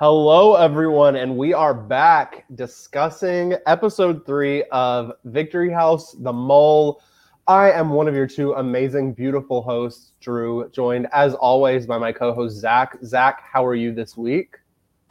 Hello, everyone, and we are back discussing episode three of Victory House The Mole. I am one of your two amazing, beautiful hosts, Drew, joined as always by my co host, Zach. Zach, how are you this week?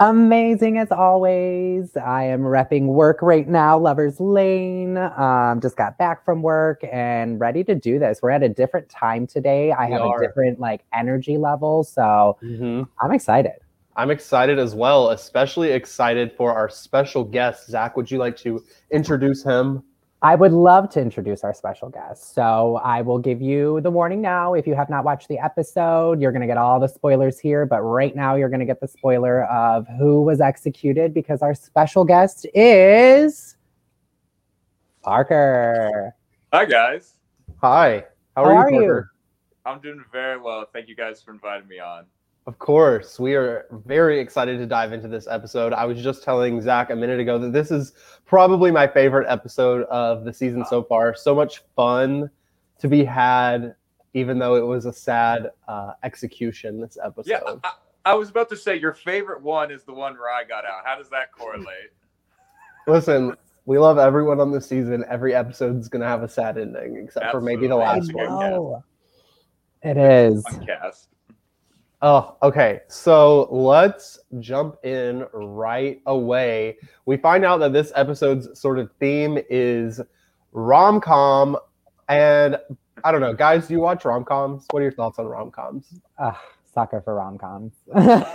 Amazing as always. I am repping work right now, Lover's Lane. Um, just got back from work and ready to do this. We're at a different time today. I We have are. a different like energy level, so Mm-hmm. I'm excited. I'm excited as well, especially excited for our special guest. Zach, would you like to introduce him? I would love to introduce our special guest. So I will give you the warning now. If you have not watched the episode, you're going to get all the spoilers here. But right now, you're going to get the spoiler of who was executed because our special guest is Parker. Hi guys, Hi, how How are, are you? you? I'm doing very well. Thank you guys for inviting me on. Of course, we are very excited to dive into this episode. I was just telling Zach a minute ago that this is probably my favorite episode of the season so far. So much fun to be had, even though it was a sad uh, execution this episode. Yeah, I, I was about to say your favorite one is the one where I got out. How does that correlate? Listen, we love everyone on the season. Every episode's gonna have a sad ending, except for maybe the last one. good. It is. Fun cast. Oh, okay. So let's jump in right away. We find out that this episode's sort of theme is rom com. And I don't know, guys, do you watch rom coms? What are your thoughts on rom coms? Ugh, sucker for rom coms.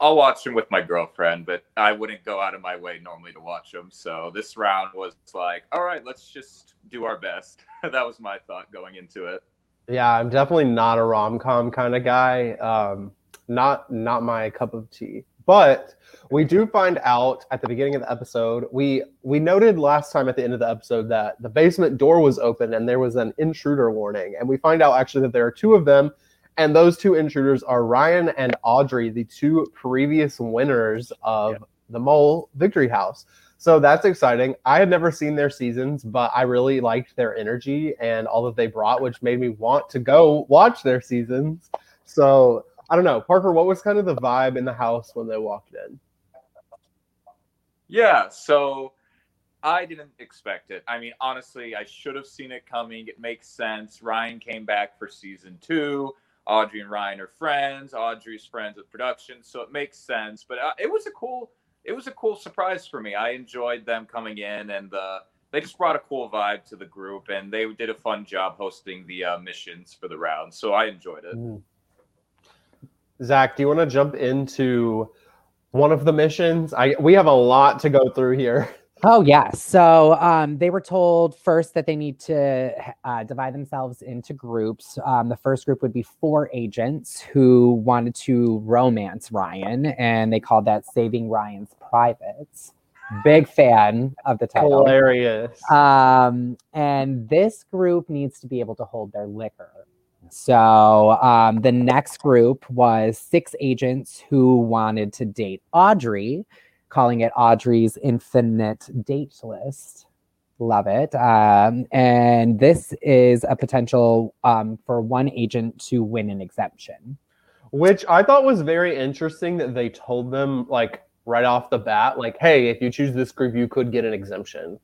I'll watch them with my girlfriend, but I wouldn't go out of my way normally to watch them. So this round was like, all right, let's just do our best. that was my thought going into it. Yeah, I'm definitely not a rom com kind of guy. Um, not not my cup of tea. But we do find out at the beginning of the episode. We we noted last time at the end of the episode that the basement door was open and there was an intruder warning. And we find out actually that there are two of them, and those two intruders are Ryan and Audrey, the two previous winners of the Mole Victory House. So that's exciting. I had never seen their seasons, but I really liked their energy and all that they brought, which made me want to go watch their seasons. So I don't know, Parker, what was kind of the vibe in the house when they walked in? Yeah, so I didn't expect it. I mean, honestly, I should have seen it coming. It makes sense. Ryan came back for season two. Audrey and Ryan are friends. Audrey's friends with production, so it makes sense. But uh, it was a cool, it was a cool surprise for me. I enjoyed them coming in, and uh, they just brought a cool vibe to the group, and they did a fun job hosting the uh, missions for the round. So I enjoyed it. Zach, do you want to jump into one of the missions? I we have a lot to go through here. oh yeah. So um, they were told first that they need to uh, divide themselves into groups. Um, the first group would be four agents who wanted to romance Ryan, and they called that "Saving Ryan's Privates." Big fan of the title. Hilarious. Um, and this group needs to be able to hold their liquor. So um, the next group was six agents who wanted to date Audrey, calling it Audrey's infinite date list. Love it. Um, and this is a potential um, for one agent to win an exemption. Which I thought was very interesting that they told them like right off the bat, like, hey, if you choose this group, you could get an exemption.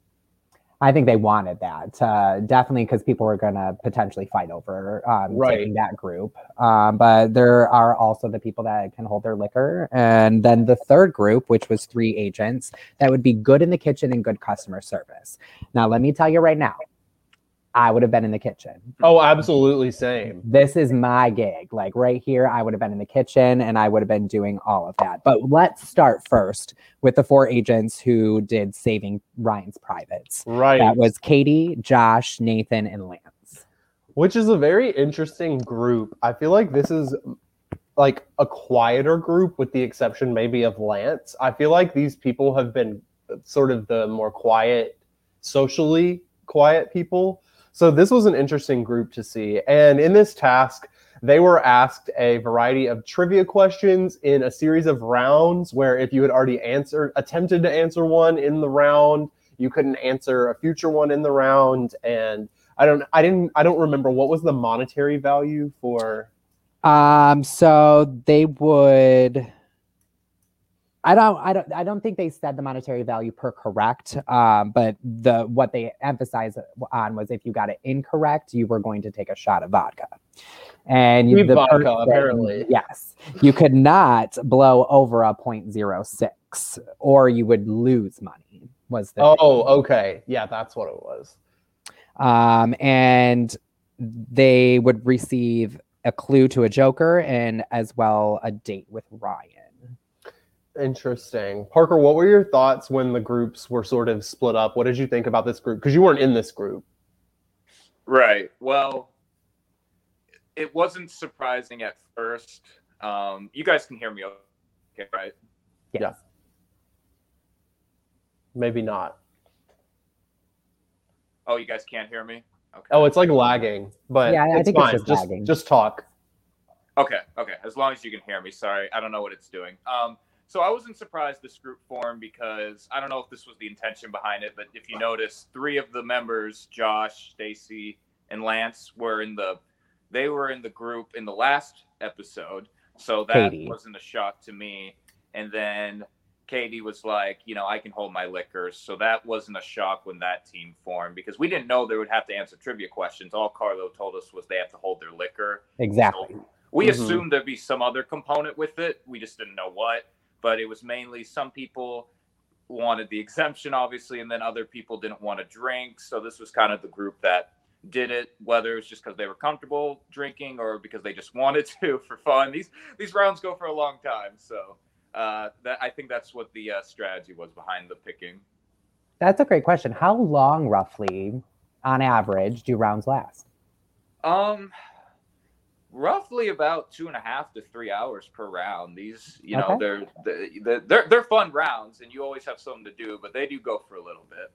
I think they wanted that uh, definitely because people were going to potentially fight over um, Right. taking that group. Um, but there are also the people that can hold their liquor, and then the third group, which was three agents, that would be good in the kitchen and good customer service. Now, let me tell you right now, I would have been in the kitchen. Oh, absolutely same. This is my gig. Like right here, I would have been in the kitchen and I would have been doing all of that. But let's start first with the four agents who did Saving Ryan's Privates. Right. That was Katie, Josh, Nathan, and Lance. which is a very interesting group. I feel like this is like a quieter group with the exception maybe of Lance. I feel like these people have been sort of the more quiet, socially quiet people. So this was an interesting group to see. And in this task, they were asked a variety of trivia questions in a series of rounds where if you had already answered attempted to answer one in the round, you couldn't answer a future one in the round and I don't I didn't I don't remember what was the monetary value for Um, so they would I don't, I don't, I don't think they said the monetary value per correct. Um, but the what they emphasized on was if you got it incorrect, you were going to take a shot of vodka. And Cheap the vodka, person- apparently. yes, you could not blow over a 0.06, or you would lose money. Was the Oh, okay. Yeah, that's what it was. um, and they would receive a clue to a joker and as well a date with Ryan. Interesting. Parker, what were your thoughts when the groups were sort of split up? What did you think about this group? Because you weren't in this group. Right. Well, it wasn't surprising at first. Um, you guys can hear me okay, right? Yes. Yeah. Maybe not. Oh, you guys can't hear me? Okay. Oh, it's like lagging, but Yeah, I it's think it's fine. just just lagging. just talk. Okay, okay. As long as you can hear me. Sorry, I don't know what it's doing. Um, so I wasn't surprised this group formed because I don't know if this was the intention behind it, but if you notice, three of the members, Josh, Stacy, and Lance, were in the they were in the group in the last episode. So that Katie. wasn't a shock to me. And then Katie was like, you know, I can hold my liquor. So that wasn't a shock when that team formed because we didn't know they would have to answer trivia questions. All Carlo told us was they have to hold their liquor. Exactly. We Mhm. assumed there'd be some other component with it. We just didn't know what. But it was mainly some people wanted the exemption, obviously, and then other people didn't want to drink. So this was kind of the group that did it, whether it was just because they were comfortable drinking or because they just wanted to for fun. These these rounds go for a long time, so uh, that I think that's what the uh, strategy was behind the picking. That's a great question. How long, roughly, on average, do rounds last? Um, roughly about two and a half to three hours per round. These, you know, Okay. they're, they're they're they're fun rounds, and you always have something to do, but they do go for a little bit.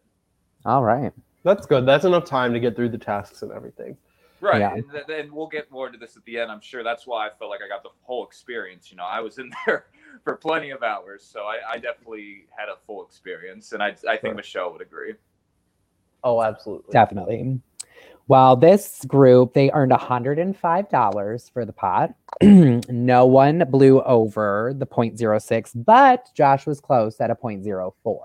All right. That's good. That's enough time to get through the tasks and everything. Right, Yeah. and, th- and we'll get more into this at the end. I'm sure that's why I felt like I got the whole experience. You know, I was in there for plenty of hours, so I, I definitely had a full experience, and I I think Sure. Michelle would agree. Oh, absolutely. Definitely. Well, this group, they earned $105 for the pot. no one blew over the 0.06, but Josh was close at a 0.04.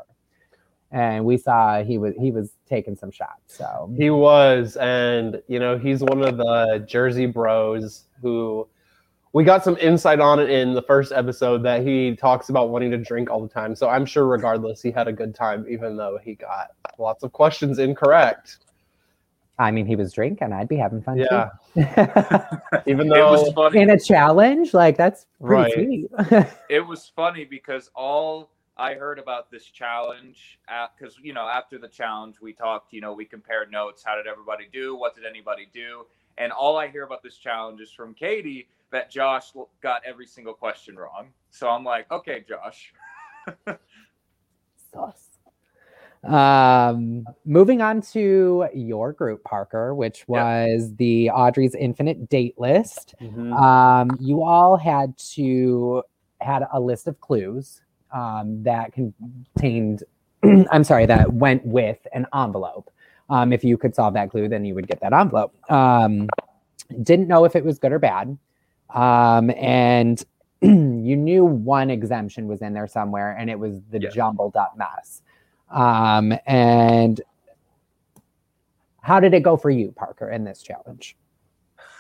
And we saw he was he was taking some shots. So He was, and you know, he's one of the Jersey Bros who we got some insight on it in the first episode that he talks about wanting to drink all the time. So I'm sure, regardless, he had a good time, even though he got lots of questions incorrect. I mean he was drinking. I'd be having fun Yeah, too. even It though was funny. In a challenge, like that's pretty Right. sweet. it was funny because all I heard about this challenge, because you know, after the challenge, we talked. You know, we compared notes. How did everybody do? What did anybody do? And all I hear about this challenge is from Katie that Josh got every single question wrong. So I'm like, okay, Josh. Sus. Um, moving on to your group, Parker, which Yeah. was the Audrey's Infinite Date List. Mhm. Um, you all had to had a list of clues um, that contained. I'm sorry, that went with an envelope. Um, if you could solve that clue, then you would get that envelope. Um, didn't know if it was good or bad, um, and you knew one exemption was in there somewhere, and it was the Yes. jumbled up mess. Um, and how did it go for you, Parker, in this challenge?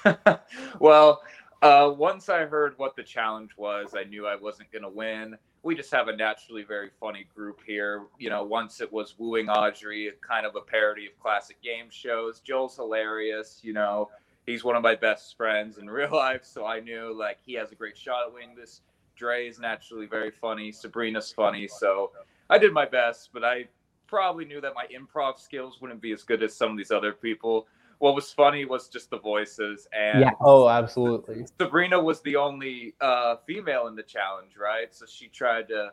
well, uh, once I heard what the challenge was, I knew I wasn't going to win. We just have a naturally very funny group here. You know, once it was Wooing Audrey, kind of a parody of classic game shows. Joel's hilarious. You know, he's one of my best friends in real life. So I knew like he has a great shot at winning this. Dre is naturally very funny. Sabrina's funny. So I did my best, but I probably knew that my improv skills wouldn't be as good as some of these other people. What was funny was just the voices and Yeah. Oh, absolutely. Sabrina was the only uh, female in the challenge, right? So she tried to.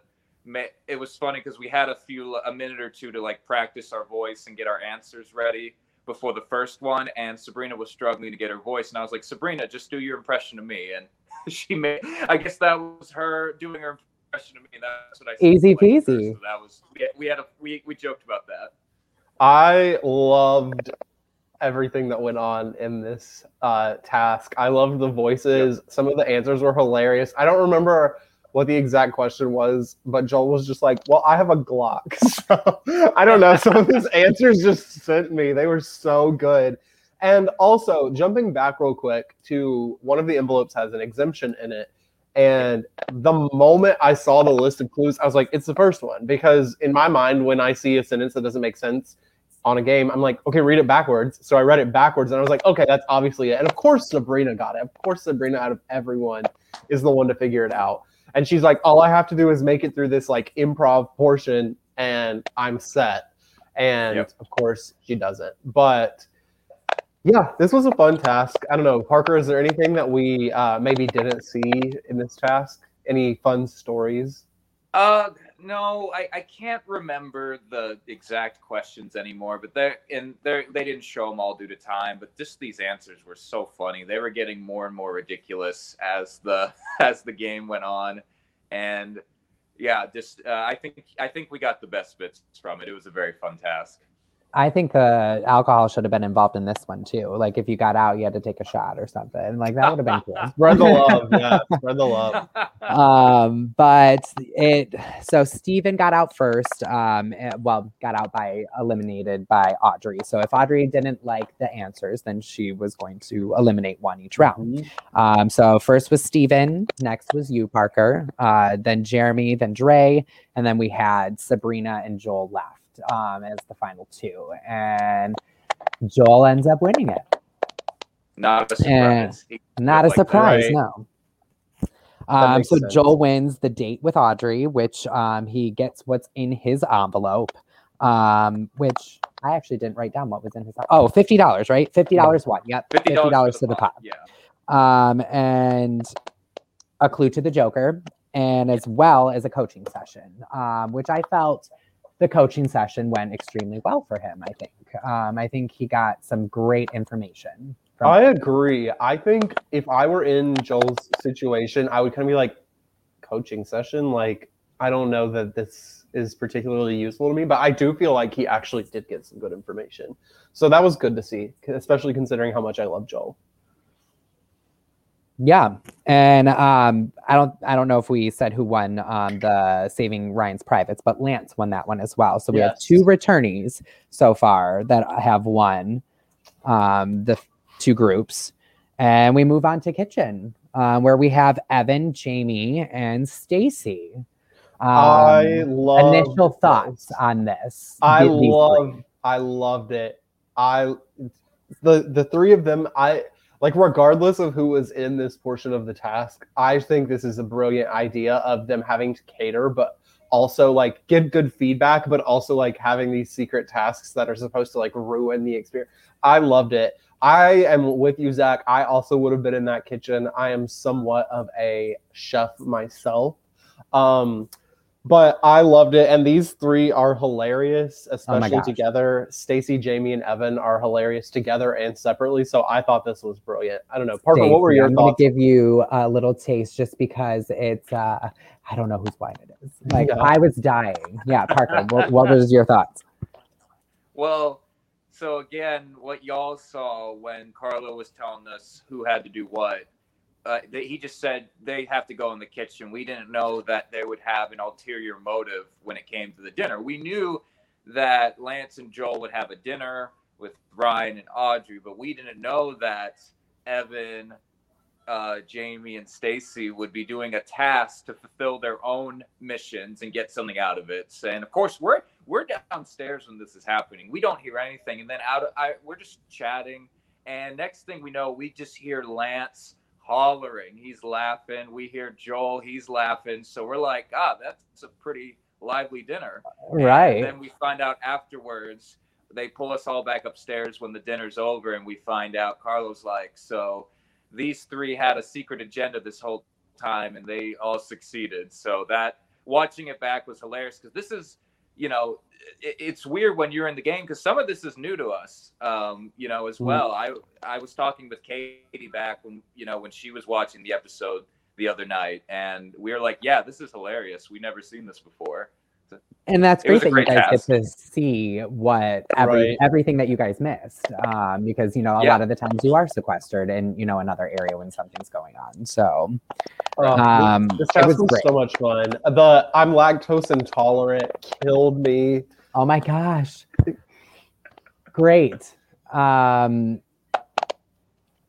It was funny because we had a few, a minute or two to like practice our voice and get our answers ready before the first one. And Sabrina was struggling to get her voice, and I was like, Sabrina, just do your impression of me. And she made. I guess that was her doing her impression of me. That's what I. said Easy peasy. So that was. We had, we had a we we joked about that. I loved everything that went on in this uh, task. I loved the voices. Some of the answers were hilarious. I don't remember what the exact question was, but Joel was just like, "Well, I have a Glock." So I don't know. Some of his answers just sent me. They were so good. And also, jumping back real quick to one of the envelopes has an exemption in it. And the moment I saw the list of clues, I was like, it's the first one. Because in my mind, when I see a sentence that doesn't make sense on a game, I'm like, okay, read it backwards. So I read it backwards and I was like, okay, that's obviously it. And of course, Sabrina got it. Of course, Sabrina, out of everyone, is the one to figure it out. And she's like, all I have to do is make it through this like improv portion and I'm set. And Yep. of course, she doesn't. But yeah, this was a fun task. I don't know, Parker. Is there anything that we uh, maybe didn't see in this task? Any fun stories? Uh, no, I, I can't remember the exact questions anymore, but they and they they didn't show them all due to time. But just these answers were so funny. They were getting more and more ridiculous as the as the game went on, and yeah, just uh, I think I think we got the best bits from it. It was a very fun task. I think the alcohol should have been involved in this one too. Like if you got out, you had to take a shot or something. Like that would have been cool. Spread the love. Yeah, spread the love. um but it so Steven got out first um eh, well got out by eliminated by Audrey so if Audrey didn't like the answers then she was going to eliminate one each round um so first was Steven next was you Parker uh then Jeremy then Dre and then we had Sabrina and Joel left um as the final two and Joel ends up winning it Not a surprise. Not a like, surprise, right. no. Um, so sense. Joel wins the date with Audrey, which um, he gets what's in his envelope, um, which I actually didn't write down what was in his. Oh, $50, right? $50 What? Yep. Fifty $50 to the pot. Yeah. Um, and a clue to the Joker, and as well as a coaching session, um, which I felt the coaching session went extremely well for him. I think. Um, I think he got some great information. From I agree. I think if I were in Joel's situation, I would kind of be like, coaching session. Like, I don't know that this is particularly useful to me, but I do feel like he actually did get some good information. So that was good to see, especially considering how much I love Joel. Yeah, and um, I don't, I don't know if we said who won um, the Saving Ryan's Privates, but Lance won that one as well. So we have two returnees so far that have won um, the two groups, and we move on to kitchen, um, where we have Evan, Jamie, and Stacy. Um, I love initial this. thoughts on this. I love three. I loved it. I the the three of them I like regardless of who was in this portion of the task, I think this is a brilliant idea of them having to cater but also like give good feedback but also like having these secret tasks that are supposed to like ruin the experience. I loved it. I am with you Zach. I also would have been in that kitchen. I am somewhat of a chef myself. Um but I loved it, and these three are hilarious, especially gosh. together. Stacy, Jamie, and Evan are hilarious together and separately. So I thought this was brilliant. I don't know, Parker. what were your I'm gonna give you a little taste just because it's uh I don't know whose wine it is. Like Yeah. I was dying. Yeah, Parker, what, what was your thoughts? Well, so again, what y'all saw when Carlo was telling us who had to do what, uh, he just said they have to go in the kitchen. We didn't know that they would have an ulterior motive when it came to the dinner. We knew that Lance and Joel would have a dinner with Ryan and Audrey, but we didn't know that Evan, uh, Jamie, and Stacy would be doing a task to fulfill their own missions and get something out of it. And of course, we're we're downstairs when this is happening. We don't hear anything, and then out of I we're just chatting, and next thing we know, we just hear Lance hollering. He's laughing. We hear Joel. He's laughing. So we're like, ah, that's a pretty lively dinner. And Right. then we find out afterwards. They pull us all back upstairs when the dinner's over, and we find out Carlo's like, so these three had a secret agenda this whole time, and they all succeeded. So that watching it back was hilarious because this is, you know, it, it's weird when you're in the game because some of this is new to us, um, you know, as Mhm. well. I I was talking with Katie back when you know when she was watching the episode the other night, and we were like, yeah, this is hilarious. We never seen this before. And that's great that you guys task. get to see what every Right. everything that you guys missed. Um, because you know, a Yeah. lot of the times you are sequestered in, you know, another area when something's going on. So Oh, Um, this it task was was great. so much fun. The I'm lactose intolerant killed me. Oh my gosh. Great. Um,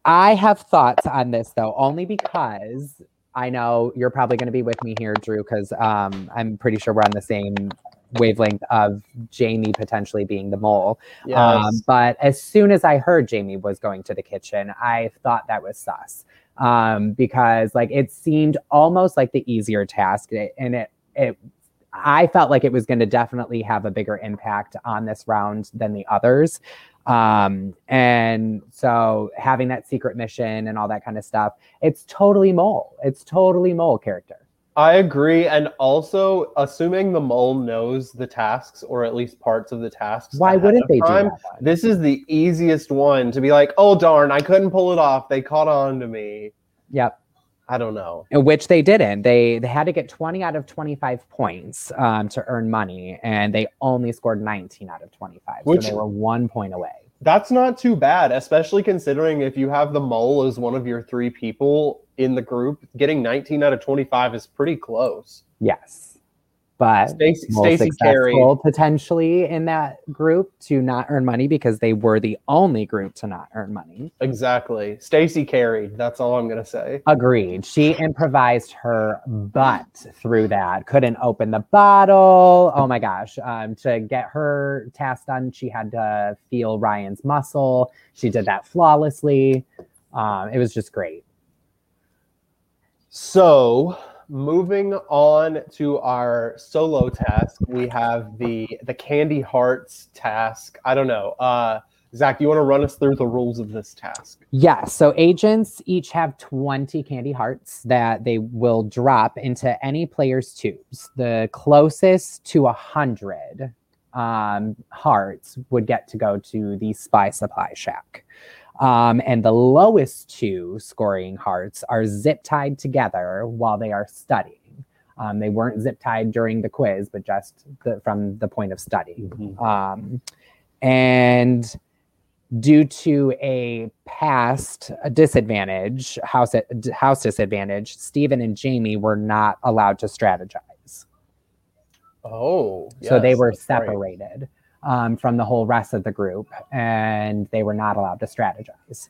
I have thoughts on this though, only because I know you're probably going to be with me here, Drew, because um, I'm pretty sure we're on the same wavelength of Jamie potentially being the mole. Yes. Um, but as soon as I heard Jamie was going to the kitchen, I thought that was sus um, because like it seemed almost like the easier task, and it it I felt like it was going to definitely have a bigger impact on this round than the others. Um, and so having that secret mission and all that kind of stuff, it's totally mole. It's totally mole character. I agree, and also assuming the mole knows the tasks or at least parts of the tasks. Why wouldn't they do that? This is the easiest one to be like, oh darn, I couldn't pull it off. They caught on to me. Yep. I don't know. which they didn't. They they had to get 20 out of 25 points um, to earn money, and they only scored 19 out of 25. Which- so they were one point away. That's not too bad, especially considering if you have the mole as one of your three people in the group, getting 19 out of 25 is pretty close. Yes. But Stacey, Stacey carried. successful potentially in that group to not earn money because they were the only group to not earn money. Exactly. Stacy carried. That's all I'm gonna say. Agreed. She improvised her butt through that. Couldn't open the bottle. Oh my gosh. Um, to get her task done, she had to feel Ryan's muscle. She did that flawlessly. Um, it was just great. So moving on to our solo task, we have the the candy hearts task. I don't know. Uh Zach, do you want to run us through the rules of this task? Yeah. So agents each have 20 candy hearts that they will drop into any player's tubes. The closest to 100 um, hearts would get to go to the spy supply shack. Um, and the lowest two scoring hearts are zip tied together while they are studying. Um, they weren't zip tied during the quiz, but just the, from the point of study. Um, and due to a past disadvantage, house house disadvantage, Stephen and Jamie were not allowed to strategize. Oh, so they were separated. right. Separated um, from the whole rest of the group, and they were not allowed to strategize.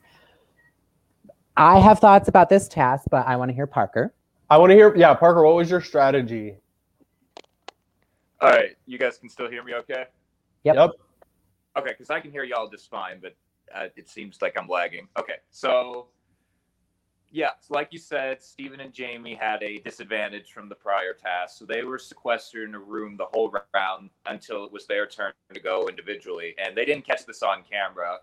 I have thoughts about this task, but I want to hear Parker. I want to hear. Yeah, Parker, what was your strategy? All right, you guys can still hear me okay? Yep. Yep. Okay, because I can hear y'all just fine, but uh, it seems like I'm lagging. Okay, so yeah, so like you said, Stephen and Jamie had a disadvantage from the prior task, so they were sequestered in a room the whole round until it was their turn to go individually, and they didn't catch this on camera,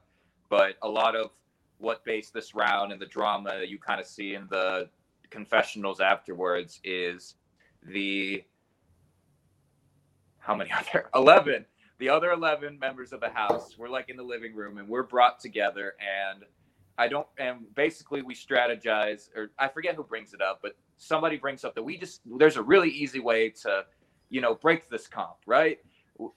but a lot of what based this round and the drama you kind of see in the confessionals afterwards is the how many are there? Eleven. The other 11 members of the house were like in the living room and we're brought together and i don't and basically we strategize or i forget who brings it up but somebody brings up that we just there's a really easy way to you know break this comp right?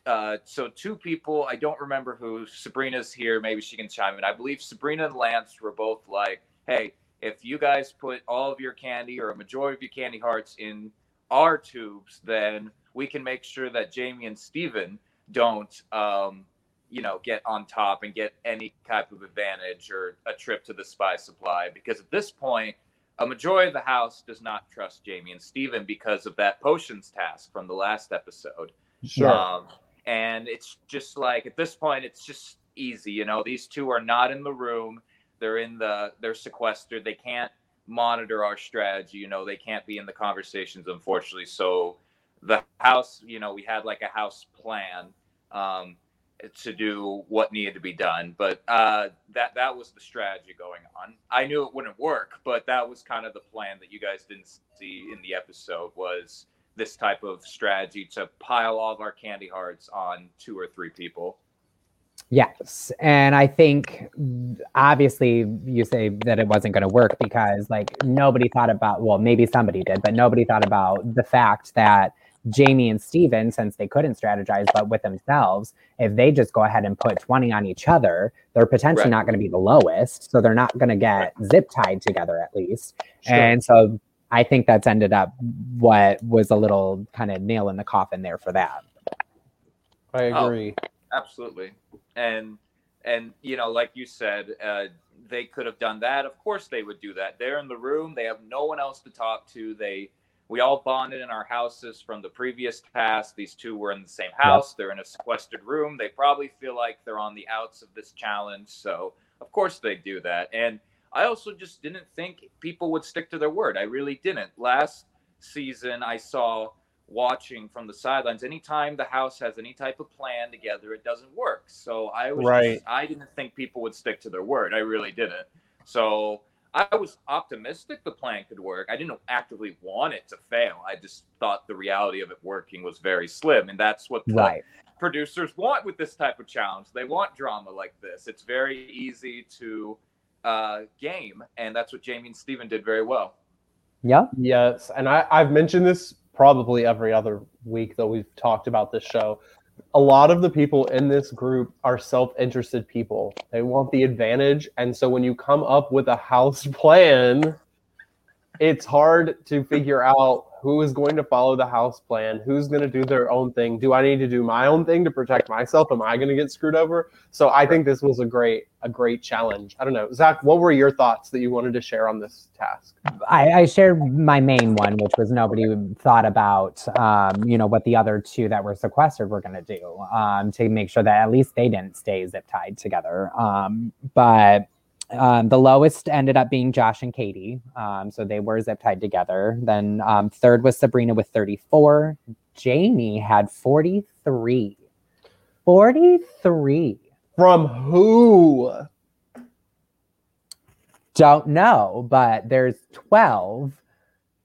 Uh, so two people i don't remember who sabrina's here maybe she can chime in. I believe sabrina and lance were both like hey if you guys put all of your candy or a majority of your candy hearts in our tubes then we can make sure that jamie and steven don't um, you know get on top and get any type of advantage or a trip to the spy supply because at this point a majority of the house does not trust jamie and steven because of that potions task from the last episode. Sure. um, and it's just like at this point it's just easy you know these two are not in the room. They're in the they're sequestered. They can't monitor our strategy you know they can't be in the conversations unfortunately. So the house you know we had like a house plan um, to do what needed to be done but uh, that that was the strategy going on i knew it wouldn't work but that was kind of the plan that you guys didn't see in the episode was this type of strategy to pile all of our candy hearts on two or three people Yes. And I think obviously you say that it wasn't going to work because like nobody thought about, well, maybe somebody did, but nobody thought about the fact that Jamie and Steven, since they couldn't strategize but with themselves, if they just go ahead and put 20 on each other, they're potentially Right. not going to be the lowest. So they're not going to get zip tied together at least. Sure. And so I think that's ended up what was a little kind of nail in the coffin there for that. I Oh. agree. absolutely and and you know like you said uh, they could have done that of course they would do that they're in the room they have no one else to talk to they we all bonded in our houses from the previous past. These two were in the same house. They're in a sequestered room. They probably feel like they're on the outs of this challenge. So of course they do that. And i also just didn't think people would stick to their word. I really didn't. Last season i saw watching from the sidelines anytime the house has any type of plan together it doesn't work. So i was Right. just, i didn't think people would stick to their word. I really didn't. So i was optimistic the plan could work i didn't actively want it to fail i just thought the reality of it working was very slim and that's what the Right. producers want with this type of challenge they want drama like this it's very easy to uh, game and that's what jamie and steven did very well Yeah. Yes, and I, I've mentioned this probably every other week that we've talked about this show. A lot of the people in this group are self-interested people. They want the advantage, and so when you come up with a house plan, it's hard to figure out who is going to follow the house plan, who's going to do their own thing. Do I need to do my own thing to protect myself? Am I going to get screwed over? So I think this was a great a great challenge. I don't know, Zach. What were your thoughts that you wanted to share on this task? I, I shared my main one, which was nobody thought about, um, you know, what the other two that were sequestered were going to do um, to make sure that at least they didn't stay zip tied together. Um, but um, the lowest ended up being Josh and Katie, um, so they were zip tied together. Then um, third was Sabrina with 34. Jamie had 43. 43. From who? don't know, but there's 12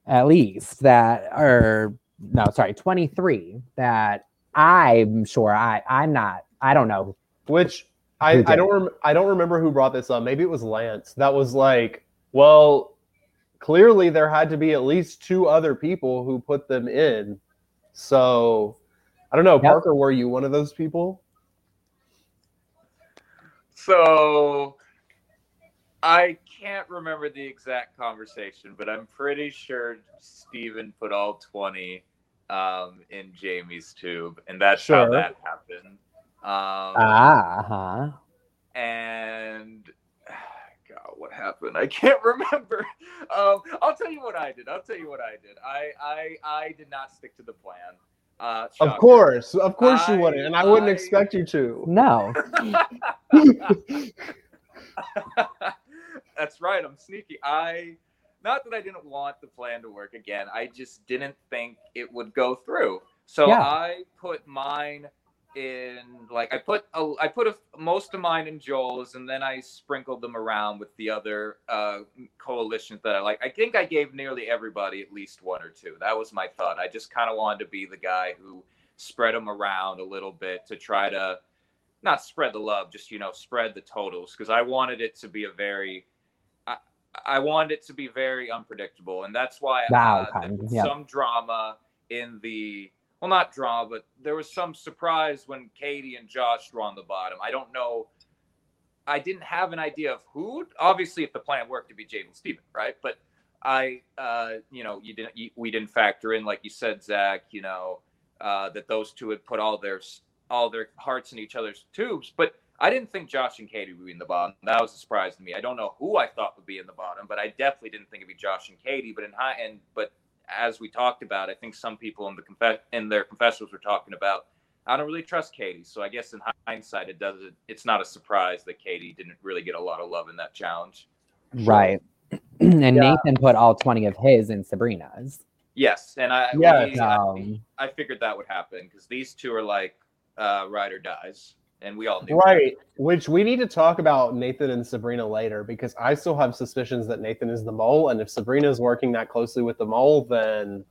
at least that are no, sorry, 23 that I'm sure I I'm not I don't know. Which I, I don't rem- I don't remember who brought this up. Maybe it was Lance. That was like, well, clearly there had to be at least two other people who put them in. So I don't know, Yep. Parker, were you one of those people? So I can't remember the exact conversation, but I'm pretty sure Steven put all 20 um, in Jamie's tube, and that's how that happened. Um, Ah, huh. and God, what happened? I can't remember. Um, I'll tell you what I did. I'll tell you what I did. I I, I did not stick to the plan. Uh, Of course, of course you wouldn't, and I wouldn't expect you to. No. That's right. I'm sneaky. I not that I didn't want the plan to work again. I just didn't think it would go through. So Yeah. I put mine in like I put a, I put a, most of mine in Joel's, and then I sprinkled them around with the other uh, coalitions that I like. I think I gave nearly everybody at least one or two. That was my thought. I just kind of wanted to be the guy who spread them around a little bit to try to not spread the love, just you know, spread the totals because I wanted it to be a very, I, I wanted it to be very unpredictable, and that's why Wow, uh, yeah. some drama in the well, not drama, but there was some surprise when Katie and Josh were on the bottom. I don't know. I didn't have an idea of who. Obviously, if the plan worked, to be Jade and Steven, right? But I, uh, you know, you didn't. You, we didn't factor in, like you said, Zach. You know, uh, that those two had put all their all their hearts in each other's tubes. But I didn't think Josh and Katie would be in the bottom. That was a surprise to me. I don't know who I thought would be in the bottom, but I definitely didn't think it'd be Josh and Katie. But in high and but as we talked about, I think some people in the conf- in their confessionals were talking about. I don't really trust Katie, so I guess in hindsight, it doesn't. It's not a surprise that Katie didn't really get a lot of love in that challenge. Right. and Yeah. Nathan put all 20 of his in Sabrina's. Yes, and I Yes. we- I, Um, I figured that would happen because these two are like uh, ride or dies, and we all knew. Right, which we need to talk about Nathan and Sabrina later because I still have suspicions that Nathan is the mole, and if Sabrina is working that closely with the mole, then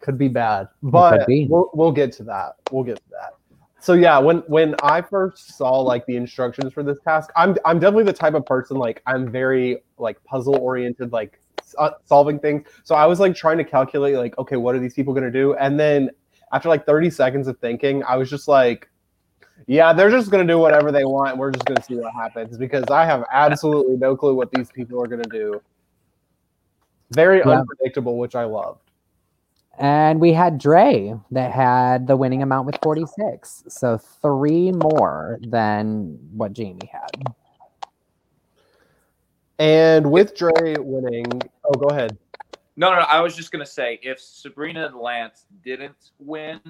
could be bad. But be. we'll we'll get to that. We'll get to that. So yeah, when when I first saw like the instructions for this task, I'm I'm definitely the type of person like I'm very like puzzle oriented, like uh, solving things. So I was like trying to calculate like okay, what are these people gonna do? And then after like 30 seconds of thinking, I was just like, yeah, they're just gonna do whatever they want. We're just gonna see what happens because I have absolutely no clue what these people are gonna do. Very Yeah. unpredictable, which I loved. And we had Dre that had the winning amount with 46. So three more than what Jamie had. And with Dre winning, oh, go ahead. No, no, no. I was just gonna say if Sabrina and Lance didn't win,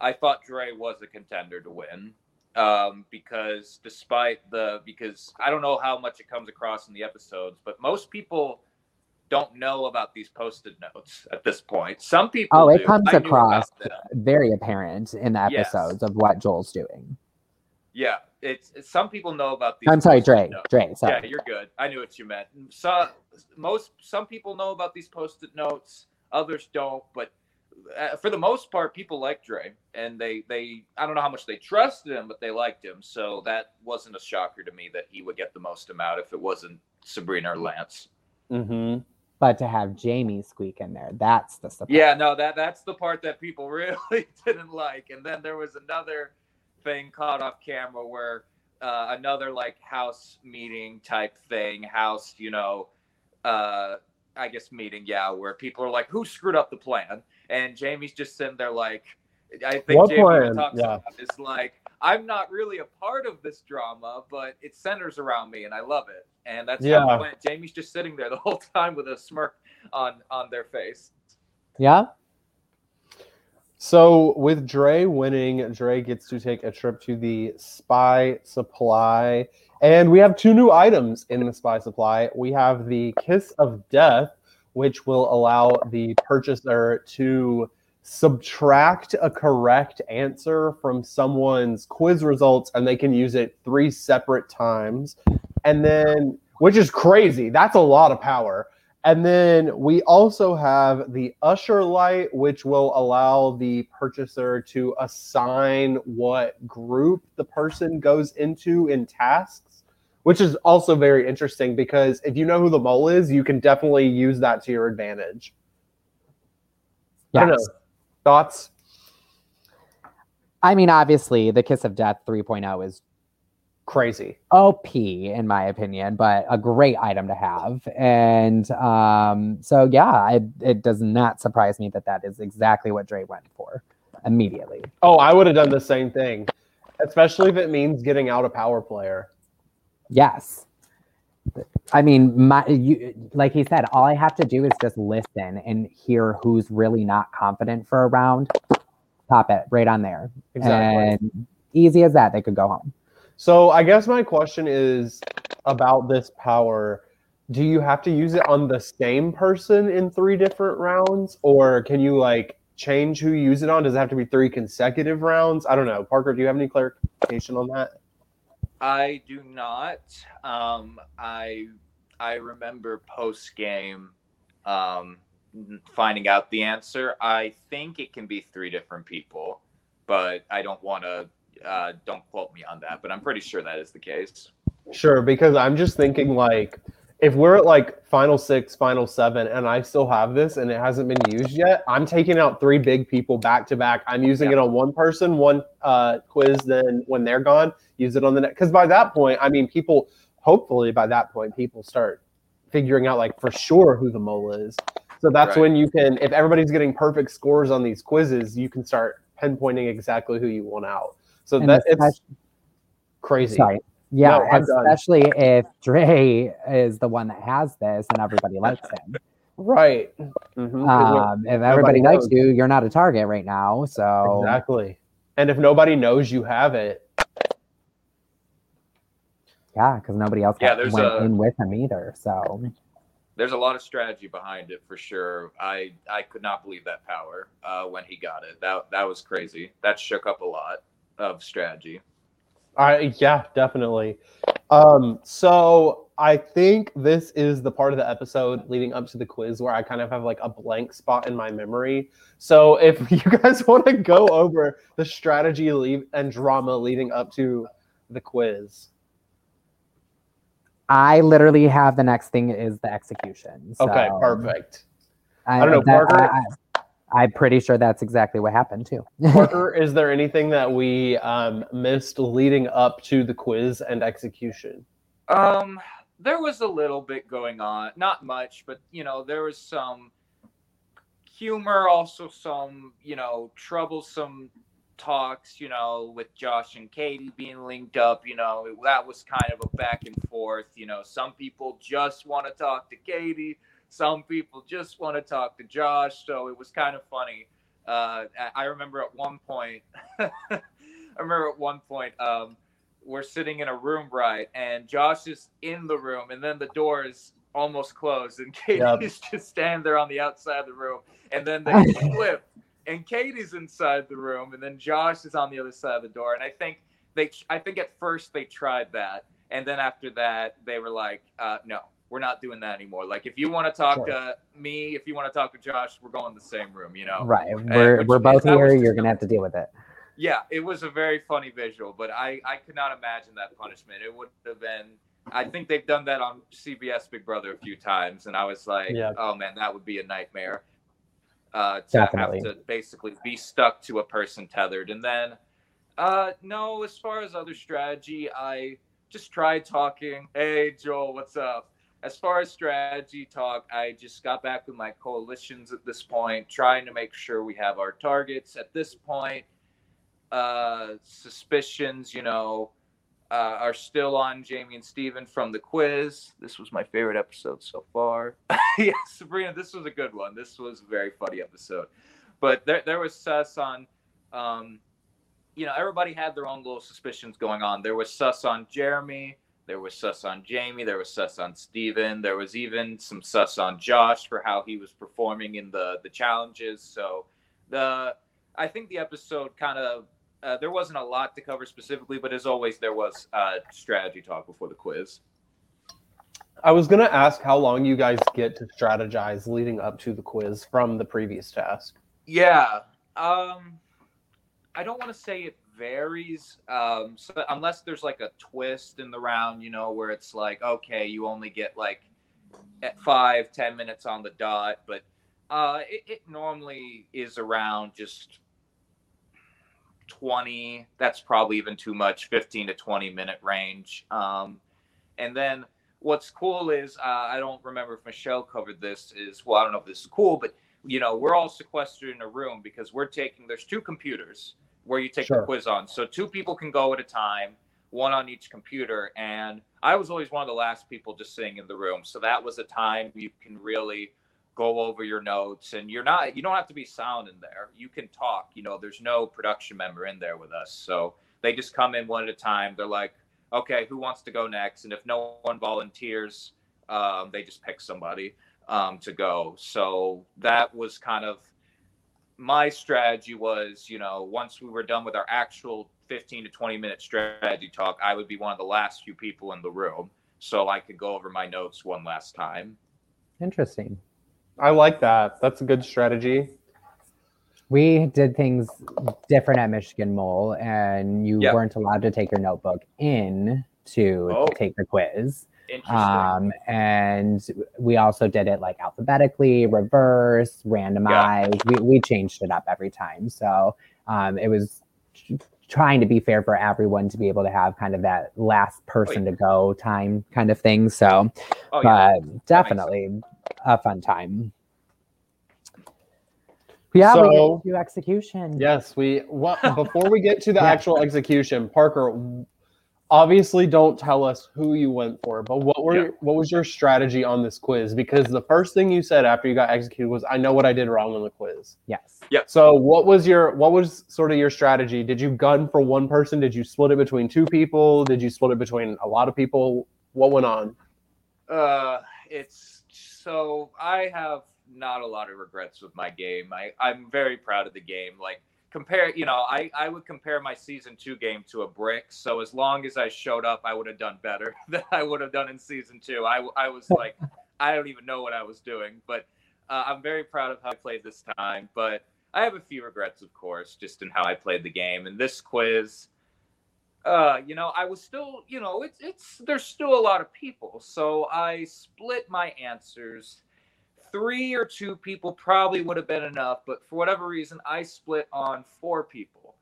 I thought Dre was a contender to win. Um, because despite the because I don't know how much it comes across in the episodes, but most people don't know about these posted notes at this point. Some people Oh, it do. comes across very apparent in the Yes. episodes of what Joel's doing. Yeah, it's, it's some people know about these. I'm sorry, posted Dre. notes. Dre, sorry. Yeah, you're good. I knew what you meant. So most some people know about these post-it notes, others don't. But uh, for the most part, people like Dre, and they they I don't know how much they trusted him, but they liked him. So that wasn't a shocker to me that he would get the most amount if it wasn't Sabrina or Lance. Mm-hmm. But to have Jamie squeak in there, that's the surprise. Yeah, no, that that's the part that people really didn't like. And then there was another thing caught off camera where uh, another like house meeting type thing, house, you know, uh, I guess meeting, yeah, where people are like, "Who screwed up the plan?" And Jamie's just sitting there like, I think What Jamie plan? talks Yeah. about it's like. I'm not really a part of this drama, but it centers around me, and I love it. And that's Yeah. how it went. Jamie's just sitting there the whole time with a smirk on on their face. Yeah. So with Dre winning, Dre gets to take a trip to the Spy Supply, and we have two new items in the Spy Supply. We have the Kiss of Death, which will allow the purchaser to subtract a correct answer from someone's quiz results, and they can use it three separate times, and then which is crazy. That's a lot of power. And then we also have the Usher Light, which will allow the purchaser to assign what group the person goes into in tasks, which is also very interesting because if you know who the mole is, you can definitely use that to your advantage. I don't Yes. know. Thoughts? I mean, obviously, the Kiss of Death 3.0 is Crazy. OP in my opinion, but a great item to have. And um, so, yeah, it, it does not surprise me that that is exactly what Dre went for immediately. Oh, I would have done the same thing, especially if it means getting out a power player. Yes. I mean, my you like he said, all I have to do is just listen and hear who's really not confident for a round. Pop it right on there. Exactly. And easy as that, they could go home. So I guess my question is about this power. Do you have to use it on the same person in three different rounds, or can you like change who you use it on? Does it have to be three consecutive rounds? I don't know. Parker, do you have any clarification on that? I do not. Um, I I remember post game um, finding out the answer. I think it can be three different people, but I don't want to. Uh, don't quote me on that, but I'm pretty sure that is the case. Sure, because I'm just thinking like if we're at like final six, final seven, and I still have this and it hasn't been used yet, I'm taking out three big people back to back. I'm using Yeah. it on one person, one uh, quiz, then when they're gone, use it on the next. Because by that point, I mean, people, hopefully by that point, people start figuring out like for sure who the mole is. So that's Right. when you can, if everybody's getting perfect scores on these quizzes, you can start pinpointing exactly who you want out. So And that it's crazy. Sorry. Yeah, No, I'm done. especially if Dre is the one that has this and everybody likes him. Right. Mhm, 'cause Um, if everybody likes knows. you, you're not a target right now. So Exactly. And if nobody knows you have it, yeah, because nobody else Yeah, got- went a- in with him either. So There's a lot of strategy behind it for sure. I I could not believe that power uh, when he got it. That that was crazy. That shook up a lot of strategy. I yeah, definitely. Um, so I think this is the part of the episode leading up to the quiz where I kind of have like a blank spot in my memory. So if you guys want to go over the strategy lead and drama leading up to the quiz. I literally have the next thing is the execution. Okay, So perfect. I, don't know, that- Parker? I, I, am pretty sure that's exactly what happened too. Parker, is there anything that we um, missed leading up to the quiz and execution? Um, there was a little bit going on, not much, but you know, there was some humor, also some, you know, troublesome talks, you know, with Josh and Katie being linked up, you know, that was kind of a back and forth. You know, some people just want to talk to Katie, some people just want to talk to Josh. So it was kind of funny. Uh, I remember at one point, I remember at one point, um, we're sitting in a room, right? And Josh is in the room, and then the door is almost closed, and Katie's yep. just standing there on the outside of the room, and then they flip, and Katie's inside the room, and then Josh is on the other side of the door. And I think they, I think at first they tried that, and then after that they were like, uh, no, we're not doing that anymore. Like if you want to talk sure. to me, if you want to talk to Josh, we're going in the same room, you know. Right. We're we're both here. You're gonna have to deal with it. Yeah, it was a very funny visual, but I I could not imagine that punishment. It would have been. I think they've done that on CBS Big Brother a few times, and I was like, yeah. oh man, that would be a nightmare. Uh, to Definitely. have to basically be stuck to a person tethered, and then, uh, no, as far as other strategy, I just tried talking. Hey, Joel, what's up? As far as strategy talk, I just got back with my coalitions at this point, trying to make sure we have our targets. At this point, uh, suspicions, you know, uh, are still on Jamie and Steven from the quiz. This was my favorite episode so far. yeah, Sabrina, this was a good one. This was a very funny episode. But there, there was sus on, um, you know, everybody had their own little suspicions going on. There was sus on Jeremy there was sus on Jamie. There was sus on Steven. There was even some sus on Josh for how he was performing in the the challenges. So the I think the episode kind of uh, there wasn't a lot to cover specifically, but as always, there was uh, strategy talk before the quiz. I was gonna ask how long you guys get to strategize leading up to the quiz from the previous task. Yeah, um, I don't want to say it varies. Um, so unless there's like a twist in the round, you know, where it's like, okay, you only get like at five, ten minutes on the dot, but uh, it, it normally is around just 20. That's probably even too much, 15 to 20 minute range. Um, and then what's cool is uh, I don't remember if Michelle covered this. Is well, I don't know if this is cool, but you know, we're all sequestered in a room because we're taking. There's two computers where you take sure. the quiz on. So two people can go at a time, one on each computer. And I was always one of the last people just sitting in the room. So that was a time you can really go over your notes and you're not you don't have to be sound in there. You can talk. You know, there's no production member in there with us. So they just come in one at a time. They're like, okay, who wants to go next? And if no one volunteers, um, they just pick somebody um, to go. So that was kind of my strategy was, you know, once we were done with our actual 15 to 20 minute strategy talk, I would be one of the last few people in the room so I could go over my notes one last time. Interesting. I like that. That's a good strategy. We did things different at Michigan Mole, and you yep. weren't allowed to take your notebook in to oh. take the quiz. Um, and we also did it like alphabetically, reverse, randomized. Yeah. We, we changed it up every time. So um, it was trying to be fair for everyone to be able to have kind of that last person oh, yeah. to go time kind of thing. So, oh, yeah. but definitely a fun time. Yeah, so, we do execution. Yes, we. well, before we get to the yeah. actual execution, Parker, obviously don't tell us who you went for but what were yeah. what was your strategy on this quiz? Because the first thing you said after you got executed was i know what i did wrong on the quiz. Yes. Yeah so what was your what was sort of your strategy? Did you gun for one person? Did you split it between two people? Did you split it between a lot of people? What went on? Uh it's so i have not a lot of regrets with my game. I i'm very proud of the game. Like compare you know i i would compare my season two game to a brick. So as long as i showed up i would have done better than i would have done in season two. I i was like i don't even know what i was doing but uh, i'm very proud of how i played this time but i have a few regrets of course just in how i played the game. And this quiz uh, you know, I was still, you know, it's it's there's still a lot of people, so I split my answers three or two people probably would have been enough, but for whatever reason, I split on four people.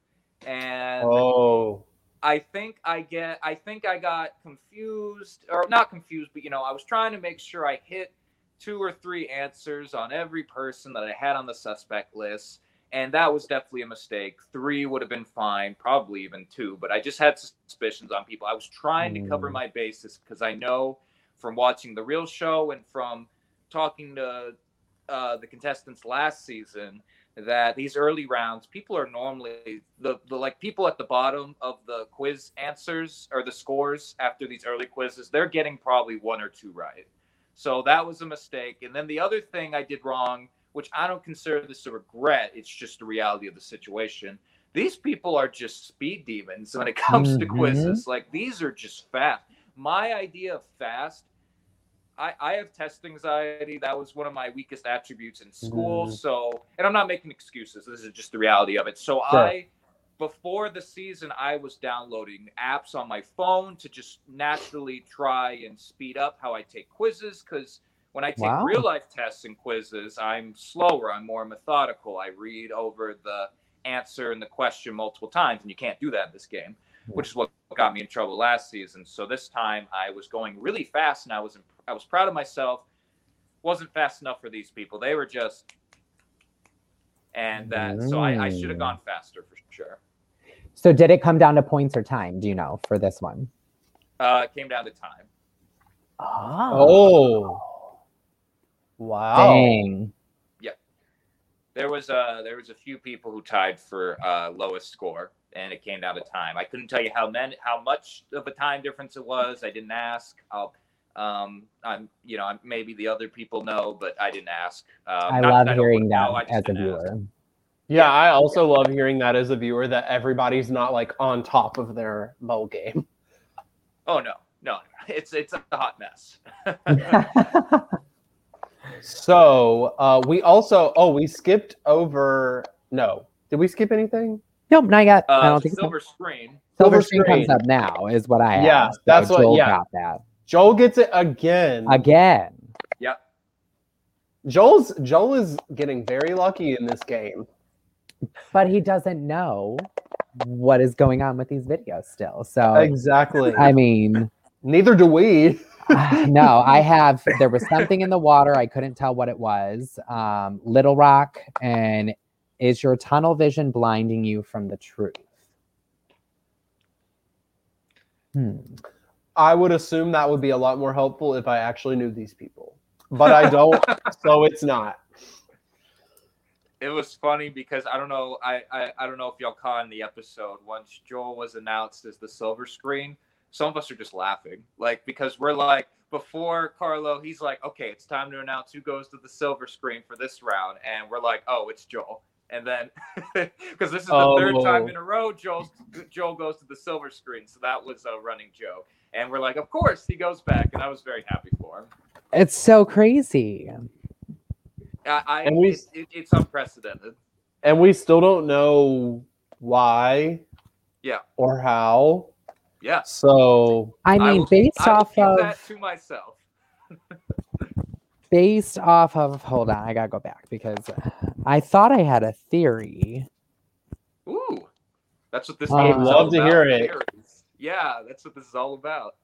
And oh, I think I get I think I got confused or not confused, but you know, I was trying to make sure I hit two or three answers on every person that I had on the suspect list. And that was definitely a mistake. Three would have been fine, probably even two, but I just had suspicions on people. I was trying to cover Mm. my bases because I know from watching the real show and from talking to uh, the contestants last season that these early rounds people are normally the, the like people at the bottom of the quiz answers or the scores after these early quizzes they're getting probably one or two right. So that was a mistake. And then the other thing i did wrong which i don't consider this a regret it's just the reality of the situation. These people are just speed demons when it comes to Mhm. quizzes. Like these are just fast. My idea of fast I, I have test anxiety. That was one of my weakest attributes in school. Mm. So, and I'm not making excuses. This is just the reality of it. So, Sure. I, before the season, I was downloading apps on my phone to just naturally try and speed up how I take quizzes. Because when I take Wow. real life tests and quizzes, I'm slower. I'm more methodical. I read over the answer and the question multiple times, and you can't do that in this game which is what got me in trouble last season. So this time I was going really fast, and I was I was proud of myself. wasn't fast enough for these people. They were just, and that so I, I should have Mm. gone faster for sure. So did it come down to points or time? Do you know for this one? Uh, it came down to time. Oh. Wow. Dang. There was uh there was a few people who tied for uh, lowest score, and it came down to time. I couldn't tell you how many how much of a time difference it was. I didn't ask. I'll um I'm you know I'm, maybe the other people know, but I didn't ask. Um, I not love that I hearing that know, I as a didn't ask. viewer. Yeah, I also love hearing that as a viewer that everybody's not like on top of their bowl game. Oh no, no, it's it's a hot mess. So uh, we also oh we skipped over no did we skip anything? nope, not yet. I Uh, don't think so. silver screen. Silver Silver screen comes up now, is what I Yeah, asked. that's so what- Joel yeah. got that Joel gets it again. again. Yep. Joel's Joel is getting very lucky in this game. but he doesn't know what is going on with these videos still. So Exactly. I mean, Neither do we. no, I have. There was something in the water. I couldn't tell what it was. Um, Little Rock, and is your tunnel vision blinding you from the truth? Hmm. I would assume that would be a lot more helpful if I actually knew these people, but I don't, so it's not. It was funny because I don't know I, I I don't know if y'all caught in the episode once Joel was announced as the silver screen. Some of us are just laughing, like because we're like before Carlo, he's like, okay, it's time to announce who goes to the silver screen for this round, and we're like, oh, it's Joel. And then, because this is the third oh. time Oh. in a row, Joel Joel goes to the silver screen, so that was a running joke. And we're like, of course he goes back, and I was very happy for him. It's so crazy. I, I And we- it, it, it's unprecedented. And we still don't know why. Yeah. Or how. Yeah, So I mean, will- based I off keep of that to myself. based off of hold on, I gotta go back because I thought I had a theory. Ooh, that's what this I'd love to about, hear it. theories. Yeah, that's what this is all about.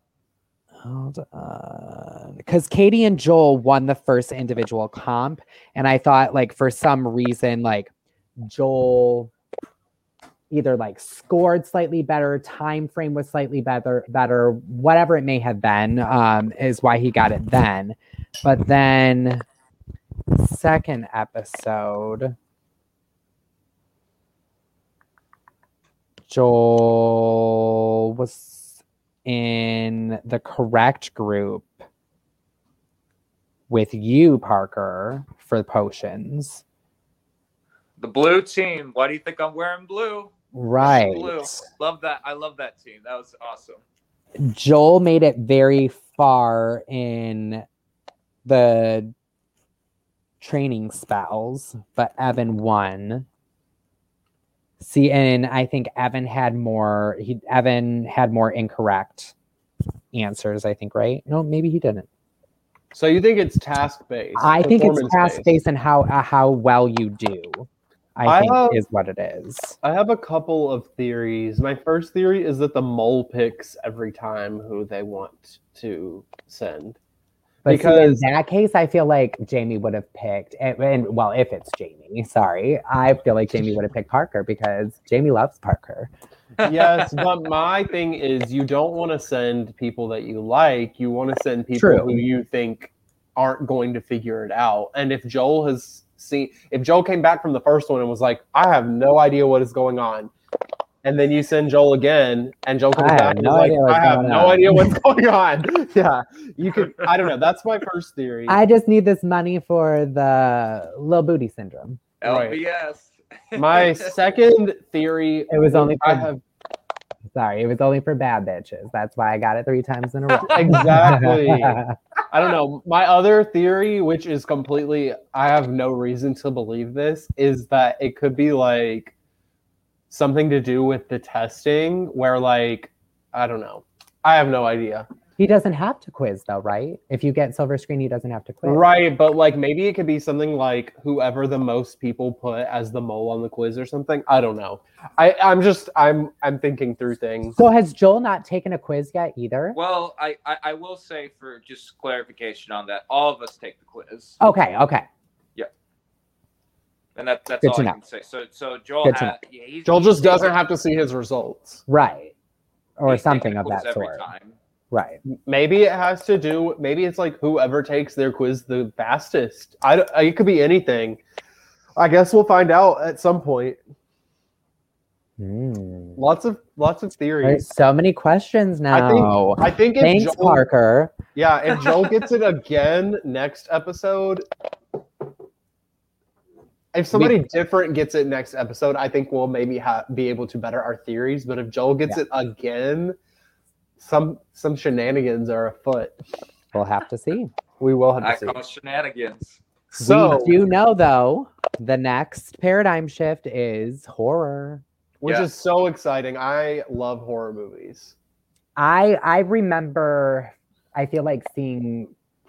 Hold on. Because Katie and Joel won the first individual comp. And I thought, like, for some reason, like, Joel either like scored slightly better, time frame was slightly better, better, whatever it may have been, um, is why he got it then. But then second episode, Joel was in the correct group with you, Parker, for the potions. The blue team. Why do you think I'm wearing blue? Right. Blue. Love that. I love that team. That was awesome. Joel made it very far in the training spells, but Evan won. See, and I think Evan had more. He Evan had more incorrect answers. I think, right? No, maybe he didn't. so you think it's task based? I think it's task based and how uh, how well you do. I, I think have- is what it is. I have a couple of theories. My first theory is that the mole picks every time who they want to send. But because- see, in that case, I feel like Jamie would have picked, and, and well, if it's Jamie, sorry, I feel like Jamie would have picked Parker because Jamie loves Parker. yes, but my thing is you don't want to send people that you like. You want to send people True. who you think aren't going to figure it out. And if Joel has seen if Joel came back from the first one and was like, I have no idea what is going on. And then you send Joel again, and Joel comes I back and no like, idea what's I have going no on." idea what's going on. yeah. You could I don't know. That's my first theory. I just need this money for the little booty syndrome. Right. LBS. my second theory It was only I have Sorry, it was only for bad bitches. That's why I got it three times in a row. Exactly. I don't know. My other theory, which is completely, I have no reason to believe this, is that it could be like something to do with the testing where, like, I don't know. I have no idea. he doesn't have to quiz though, right? If you get silver screen, he doesn't have to quiz. Right. But like maybe it could be something like whoever the most people put as the mole on the quiz or something. I don't know. I, I'm just, I'm, I'm thinking through things. So has Joel not taken a quiz yet either? Well, I, I, I will say for just clarification on that, all of us take the quiz, Okay, okay. And that, that's Good all I know. can say. So so Joel Good had, yeah, he's, Joel just he's doesn't taken- have to see his results. Right. Or he's something of that sort. time. Right. Maybe it has to do. Maybe it's like whoever takes their quiz the fastest. I, it could be anything. I guess we'll find out at some point. Hmm. Lots of lots of theories. There's so many questions I think- now. I think if Thanks, Joel, Parker. yeah, if Joel gets it again next episode, if somebody different gets it next episode, I think we'll maybe ha- be able to better our theories. But if Joel gets Yeah. it again, some some shenanigans are afoot. We'll have to see. We will have I to see. call shenanigans. So, we do know though, the next paradigm shift is horror. which Yeah. is so exciting. I love horror movies. I I remember I feel like seeing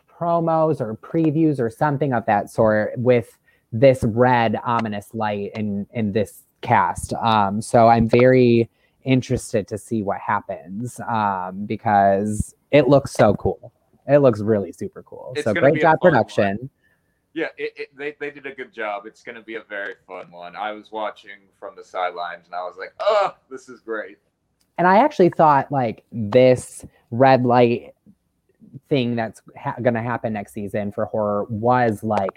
promos or previews or something of that sort with this red ominous light in in this cast. Um, so I'm very interested to see what happens um, because it looks so cool. It looks really super cool. It's so great job fun one. production. Yeah, it, it, they, they did a good job. It's going to be a very fun one. I was watching from the sidelines and I was like, oh, this is great. And I actually thought like this red light thing that's ha- going to happen next season for horror was like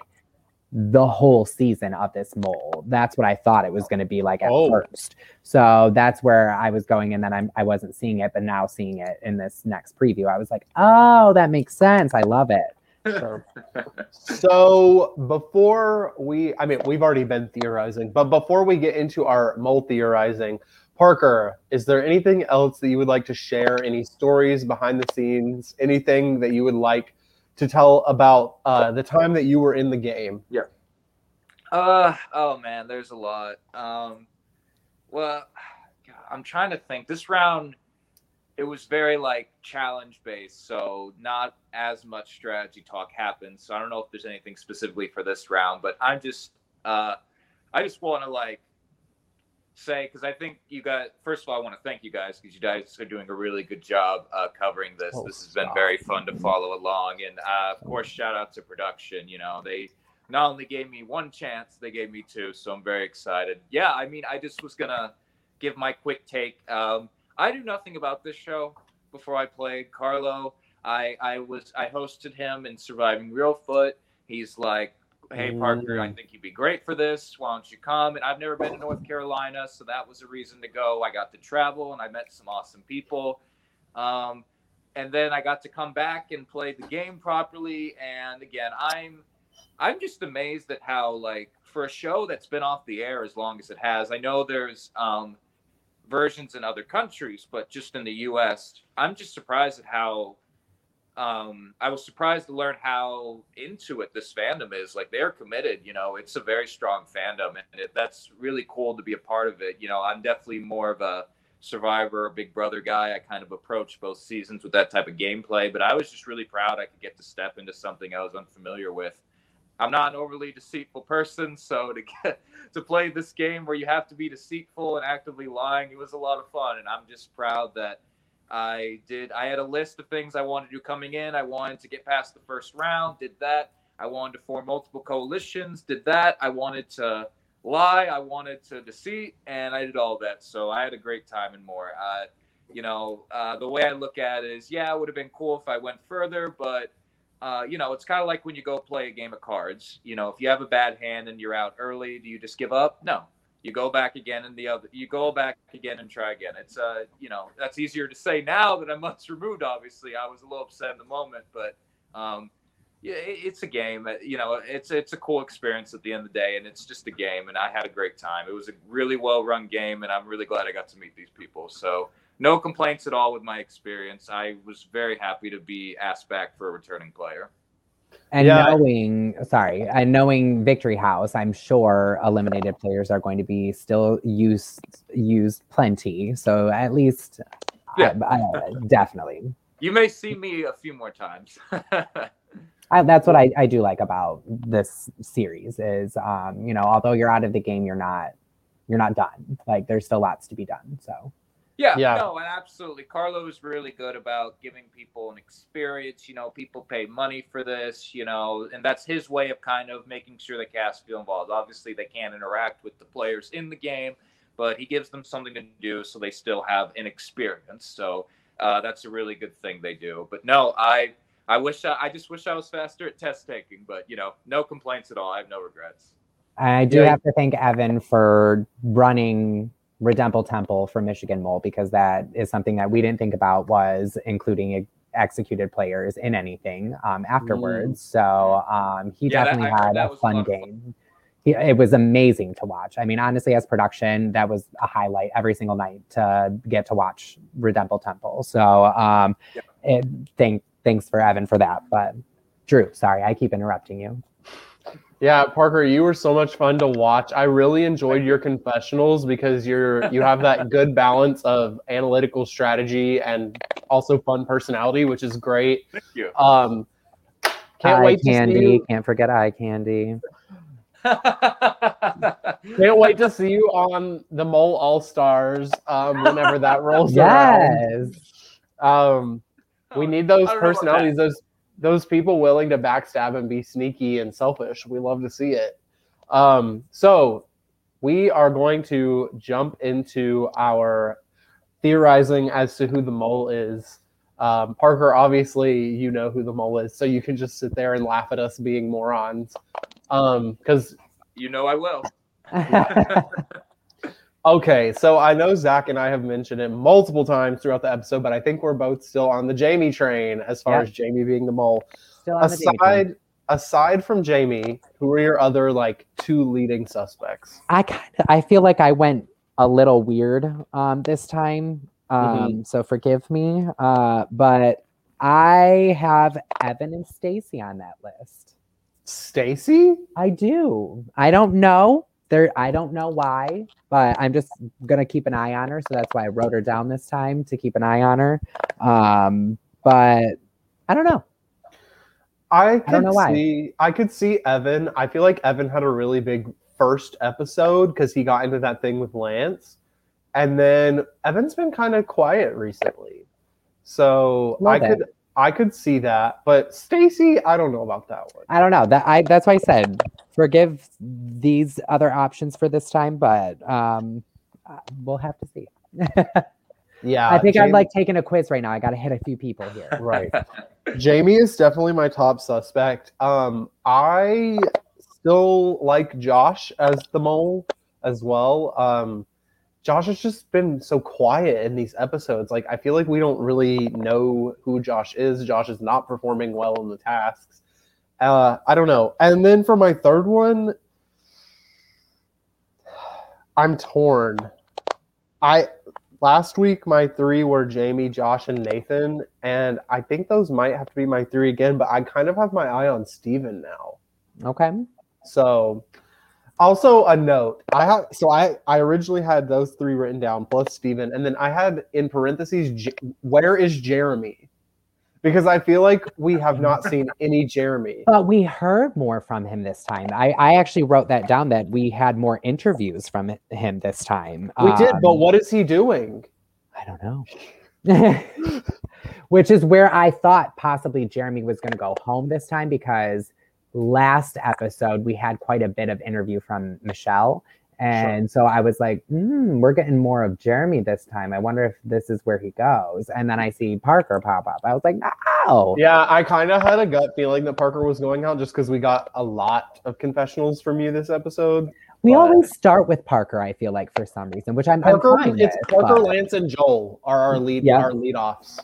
the whole season of this mole. That's what I thought it was going to be like at Oh. first. So that's where I was going, and then I'm, I wasn't seeing it, but now seeing it in this next preview, I was like, oh, that makes sense. I love it. Sure. so before we, I mean, we've already been theorizing, but before we get into our mole theorizing, Parker, is there anything else that you would like to share? Any stories behind the scenes? Anything that you would like to tell about uh, the time that you were in the game? Yeah. Uh oh man, there's a lot. Um, well, God, I'm trying to think. This round, it was very like challenge based, so not as much strategy talk happened. So I don't know if there's anything specifically for this round, but I'm just, uh, I just want to like say because I think you guys. First of all, I want to thank you guys because you guys are doing a really good job uh, covering this. Oh, this has been very fun to follow along, and uh, of course, shout out to production. You know, they not only gave me one chance, they gave me two. So I'm very excited. Yeah, I mean, I just was gonna give my quick take. Um, I knew nothing about this show before I played Carlo. I I was I hosted him in Surviving Real Foot. He's like, "Hey Parker, I think you'd be great for this. Why don't you come?" And I've never been to North Carolina, so that was a reason to go. I got to travel and I met some awesome people. Um, and then I got to come back and play the game properly. And again, I'm I'm just amazed at how like for a show that's been off the air as long as it has. I know there's um, versions in other countries, but just in the U.S., I'm just surprised at how. Um, I was surprised to learn how into it this fandom is. Like they're committed. You know, it's a very strong fandom, and it, that's really cool to be a part of it. You know, I'm definitely more of a Survivor, Big Brother guy. I kind of approach both seasons with that type of gameplay, but I was just really proud I could get to step into something I was unfamiliar with. I'm not an overly deceitful person, so to get to play this game where you have to be deceitful and actively lying, it was a lot of fun, and I'm just proud that I did. I had a list of things I wanted to do coming in. I wanted to get past the first round, did that. I wanted to form multiple coalitions, did that. I wanted to lie, I wanted to deceit, and I did all that. So I had a great time and more. Uh, you know, uh, the way I look at it is, yeah, it would have been cool if I went further, but uh, you know, it's kind of like when you go play a game of cards. You know, if you have a bad hand and you're out early, do you just give up? No, you go back again and the other, you go back again and try again. It's uh, you know, that's easier to say now that I'm months removed. Obviously, I was a little upset in the moment, but um, yeah, it's a game. You know, it's it's a cool experience at the end of the day, and it's just a game. And I had a great time. It was a really well run game, and I'm really glad I got to meet these people. So no complaints at all with my experience. I was very happy to be asked back for a returning player. And yeah. knowing, sorry, and knowing Victory House, I'm sure eliminated players are going to be still used used plenty. So at least, yeah, I, I, definitely. You may see me a few more times. I, that's what I, I do like about this series is, um, you know, although you're out of the game, you're not you're not done. Like there's still lots to be done. So yeah, yeah, no, absolutely. Carlo is really good about giving people an experience. You know, people pay money for this, you know, and that's his way of kind of making sure the cast feel involved. Obviously, they can't interact with the players in the game, but he gives them something to do so they still have an experience. So uh, that's a really good thing they do. But no, I I wish I, I just wish I was faster at test taking, but you know, no complaints at all. I have no regrets. I do yeah. have to thank Evan for running Redemple Temple for Michigan Mole because that is something that we didn't think about was including executed players in anything um, afterwards. Mm. So um, he yeah, definitely that, had a fun game. He, it was amazing to watch. I mean, honestly, as production, that was a highlight every single night to get to watch Redemple Temple. So um, yeah. it, thank, thanks for Evan for that. But Drew, sorry, I keep interrupting you. Yeah, Parker, you were so much fun to watch. I really enjoyed your confessionals because you're you have that good balance of analytical strategy and also fun personality, which is great. Thank you. Um, can't eye wait candy. To see you. Can't forget eye candy. can't wait to see you on the Mole All Stars um, whenever that rolls yes. around. Um, we need those personalities, those those people willing to backstab and be sneaky and selfish. We love to see it. Um, so we are going to jump into our theorizing as to who the mole is. Um, Parker, obviously, you know who the mole is, so you can just sit there and laugh at us being morons. Because um, you know I will. Okay, so I know Zach and I have mentioned it multiple times throughout the episode, but I think we're both still on the Jamie train as far as Jamie being the mole. Still aside aside from Jamie, who are your other like two leading suspects? I kind of I feel like I went a little weird um, this time, um, mm-hmm. so forgive me. Uh, but I have Evan and Stacy on that list. Stacy? I do. I don't know there i don't know why but i'm just gonna keep an eye on her. So that's why i wrote her down this time to keep an eye on her. Um but i don't know. I could I don't know why. see i could see evan. I feel like evan had a really big first episode because he got into that thing with lance. And then evan's been kind of quiet recently. So i could I could see that, but Stacy, I don't know about that one. I don't know. That I that's why I said forgive these other options for this time, but um uh, we'll have to see. yeah. I think Jamie, I'm like taking a quiz right now. I got to hit a few people here. Right. Jamie is definitely my top suspect. Um I still like Josh as the mole as well. Um Josh has just been so quiet in these episodes. Like I feel like we don't really know who Josh is. Josh is not performing well in the tasks. Uh, I don't know. And then for my third one, I'm torn. I last week my three were Jamie, Josh, and Nathan, and I think those might have to be my three again. But I kind of have my eye on Steven now. Okay. So also, a note. I have so I I originally had those three written down plus Steven, and then I had in parentheses, where is Jeremy? Because I feel like we have not seen any Jeremy. But we heard more from him this time. I, I actually wrote that down that we had more interviews from him this time. We did, but Um, what is he doing? I don't know. Which is where I thought possibly Jeremy was going to go home this time because last episode we had quite a bit of interview from Michelle. And so I was like, hmm, we're getting more of Jeremy this time. I wonder if this is where he goes. And then I see Parker pop up. I was like, no. Yeah, I kind of had a gut feeling that Parker was going out just because we got a lot of confessionals from you this episode. We But- always start with Parker, I feel like, for some reason, which I'm, I'm Parker, it's with, Parker, but Lance, and Joel are our lead, Yeah. our lead offs.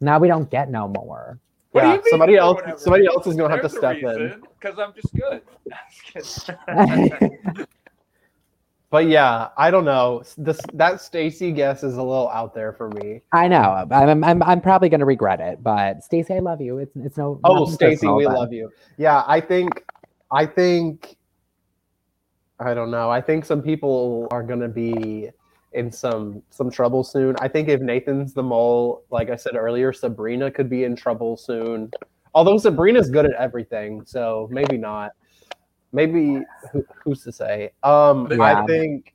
now we don't get no more. What do Yeah, you mean somebody else, whatever somebody else is gonna have to There's a step in. Because I'm just good. Just. But yeah, I don't know. This that Stacy guess is a little out there for me. I know. I'm, I'm, I'm probably going to regret it, but Stacey, I love you. It's, it's no. Oh, nothing Stacy, we but- love you. Yeah, I think, I think, I don't know. I think some people are gonna be in some some trouble soon. I think if Nathan's the mole, like I said earlier, Sabrina could be in trouble soon. Although Sabrina's good at everything, so maybe not. Maybe who, who's to say? Um, Yeah. I think.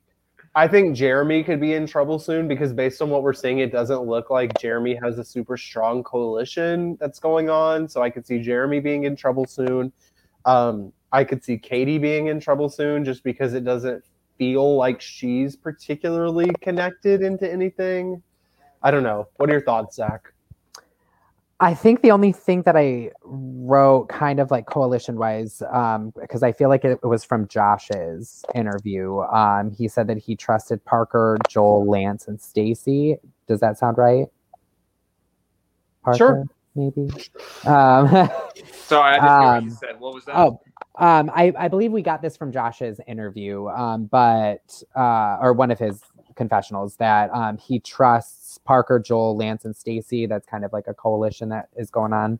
I think Jeremy could be in trouble soon because based on what we're seeing, it doesn't look like Jeremy has a super strong coalition that's going on. So I could see Jeremy being in trouble soon. Um, I could see Katie being in trouble soon just because it doesn't feel like she's particularly connected into anything. I don't know. What are your thoughts, Zach? I think the only thing that I wrote kind of like coalition wise, um, because I feel like it was from Josh's interview. Um, he said that he trusted Parker, Joel, Lance, and Stacy. Does that sound right? Parker, Sure. maybe. Um, Sorry, I just heard what you Um, said. What was that? Oh, um, I, I believe we got this from Josh's interview, um, but uh, or one of his confessionals that um, he trusts Parker, Joel, Lance, and Stacy. That's kind of like a coalition that is going on.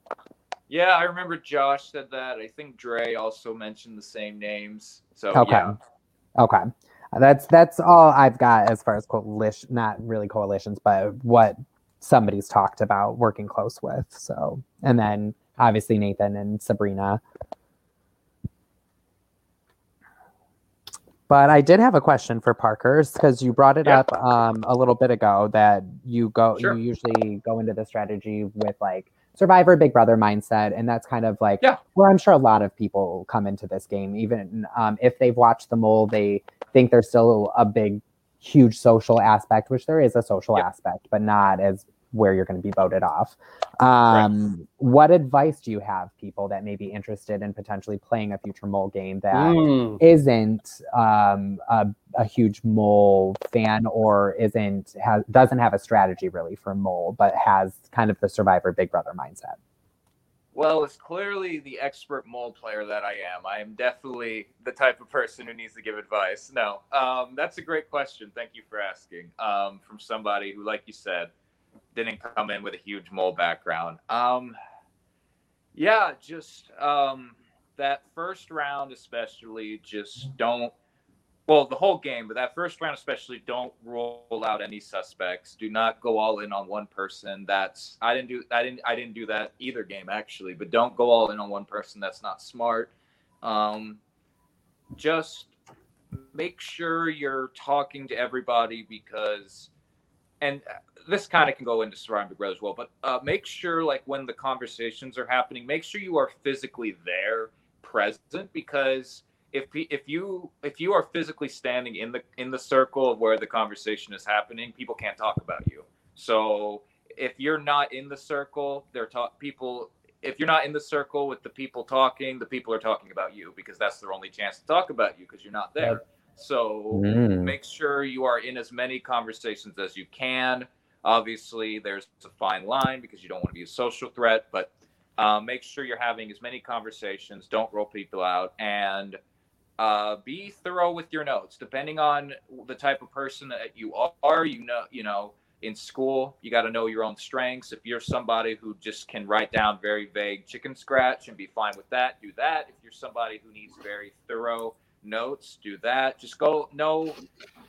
Yeah, I remember Josh said that. I think Dre also mentioned the same names. So Okay. yeah. Okay. That's that's all I've got as far as coalition, not really coalitions, but what somebody's talked about working close with. So, and then obviously Nathan and Sabrina. But I did have a question for Parker's because you brought it Yeah. up um, a little bit ago that you go Sure. you usually go into the strategy with like survivor big brother mindset and that's kind of like Yeah. where i'm sure a lot of people come into this game even um, if they've watched the mole they think there's still a big huge social aspect which there is a social Yeah. aspect but not as where you're going to be voted off um, what advice do you have people that may be interested in potentially playing a future mole game that Mm. isn't um, a, a huge mole fan or isn't has doesn't have a strategy really for mole but has kind of the survivor big brother mindset Well, as clearly the expert mole player that I am, I am definitely the type of person who needs to give advice. No, um, that's a great question. Thank you for asking. Um, from somebody who, like you said, didn't come in with a huge mole background. Um, yeah, just um, that first round, especially, just don't. Well, the whole game, but that first round especially, don't roll out any suspects. Do not go all in on one person. That's I didn't do I didn't I didn't do that either game actually. But don't go all in on one person. That's not smart. Um, just make sure you're talking to everybody because, and this kind of can go into surrounding Big Brother as well. But uh, make sure like when the conversations are happening, make sure you are physically there, present because if if you if you are physically standing in the in the circle of where the conversation is happening, people can't talk about you. So if you're not in the circle, they're talk people. If you're not in the circle with the people talking, the people are talking about you because that's their only chance to talk about you because you're not there. So Mm. make sure you are in as many conversations as you can. Obviously, there's a fine line because you don't want to be a social threat, but uh, make sure you're having as many conversations. Don't roll people out and uh, be thorough with your notes. Depending on the type of person that you are, you know, you know, in school, you got to know your own strengths. If you're somebody who just can write down very vague chicken scratch and be fine with that, do that. If you're somebody who needs very thorough notes, do that. Just go know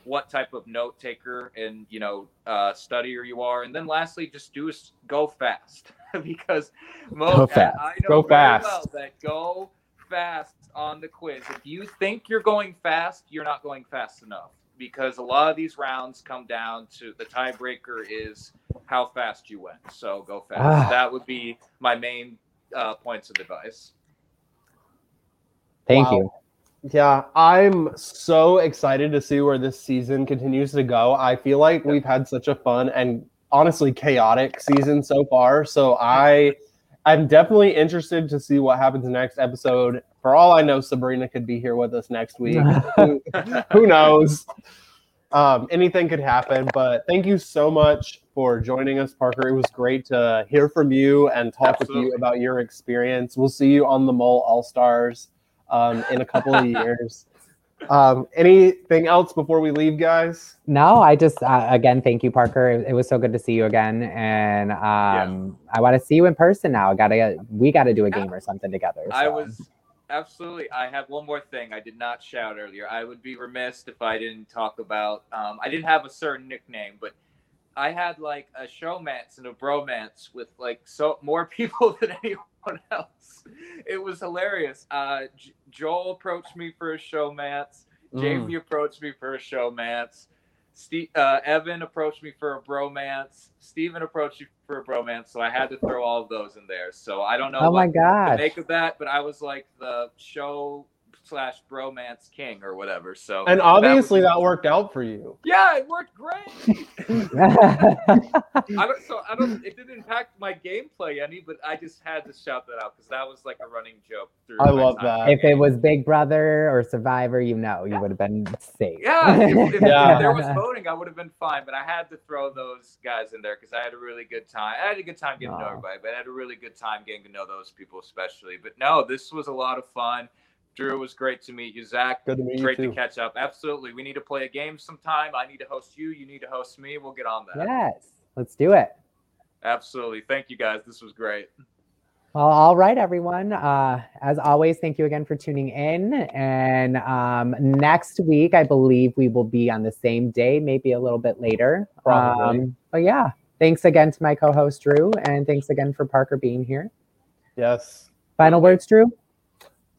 what type of note taker and you know uh, studier you are, and then lastly, just do is go fast. because Mo, Go I- fast. I know Go very fast. well that go fast on the quiz. If you think you're going fast, you're not going fast enough because a lot of these rounds come down to the tiebreaker is how fast you went. So go fast. Ah. that would be my main uh, points of advice. Thank Wow. you. Yeah, I'm so excited to see where this season continues to go. I feel like we've had such a fun and honestly chaotic season so far. So I I'm definitely interested to see what happens next episode. For all I know, Sabrina could be here with us next week. who, who knows? Um, anything could happen, but thank you so much for joining us, Parker. It was great to hear from you and talk with you about your experience. We'll see you on the Mole All Stars um, in a couple of years. Um, anything else before we leave, guys? No, I just uh, again thank you, Parker. It, it was so good to see you again, and um, I want to see you in person now. Got to we got to do a game or something together. I was absolutely. I have one more thing I did not shout earlier. I would be remiss if I didn't talk about. Um, I didn't have a certain nickname, but I had like a showmance and a bromance with like so more people than anyone else. It was hilarious. Uh, J- Joel approached me for a showmance. Jamie approached me for a showmance. Steve, uh, Evan approached me for a bromance. Steven approached me for a bromance. So I had to throw all of those in there. So I don't know Oh my what to make of that, but I was like the show slash bromance king or whatever. So And obviously that worked out for you. yeah, it worked great. I don't so I don't it didn't impact my gameplay any, but I just had to shout that out because that was like a running joke through. I love time that. in if it was Big Brother or Survivor, you know, you would have been safe. Yeah, if, if, Yeah. if there was voting, I would have been fine, but I had to throw those guys in there because I had a really good time. I had a good time getting to know everybody, but I had a really good time getting to know those people, especially. But no, this was a lot of fun. Drew, it was great to meet you. Zach, Good to meet you great to catch up. Absolutely. We need to play a game sometime. I need to host you. You need to host me. We'll get on that. yes, let's do it. Absolutely. Thank you guys. This was great. Well, all right, everyone. Uh, as always, thank you again for tuning in. And um, next week, I believe we will be on the same day, maybe a little bit later. Probably. Um, but yeah, thanks again to my co-host Drew, and thanks again for Parker being here. Yes. Final words, Drew.